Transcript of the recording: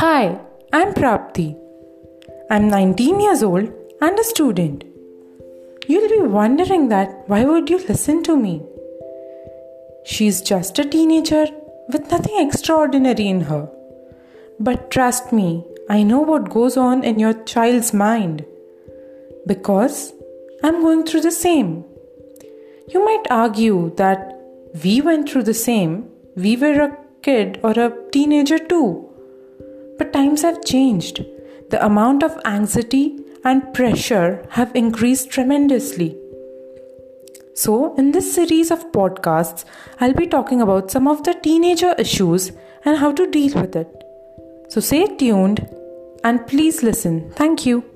Hi, I'm Prapti. I'm 19 years old and a student. You'll be wondering that why would you listen to me? She's just a teenager with nothing extraordinary in her. But trust me, I know what goes on in your child's mind. Because I'm going through the same. You might argue that we went through the same, we were a kid or a teenager too. But times have changed. The amount of anxiety and pressure have increased tremendously. So, in this series of podcasts, I'll be talking about some of the teenager issues and how to deal with it. So, stay tuned and please listen. Thank you.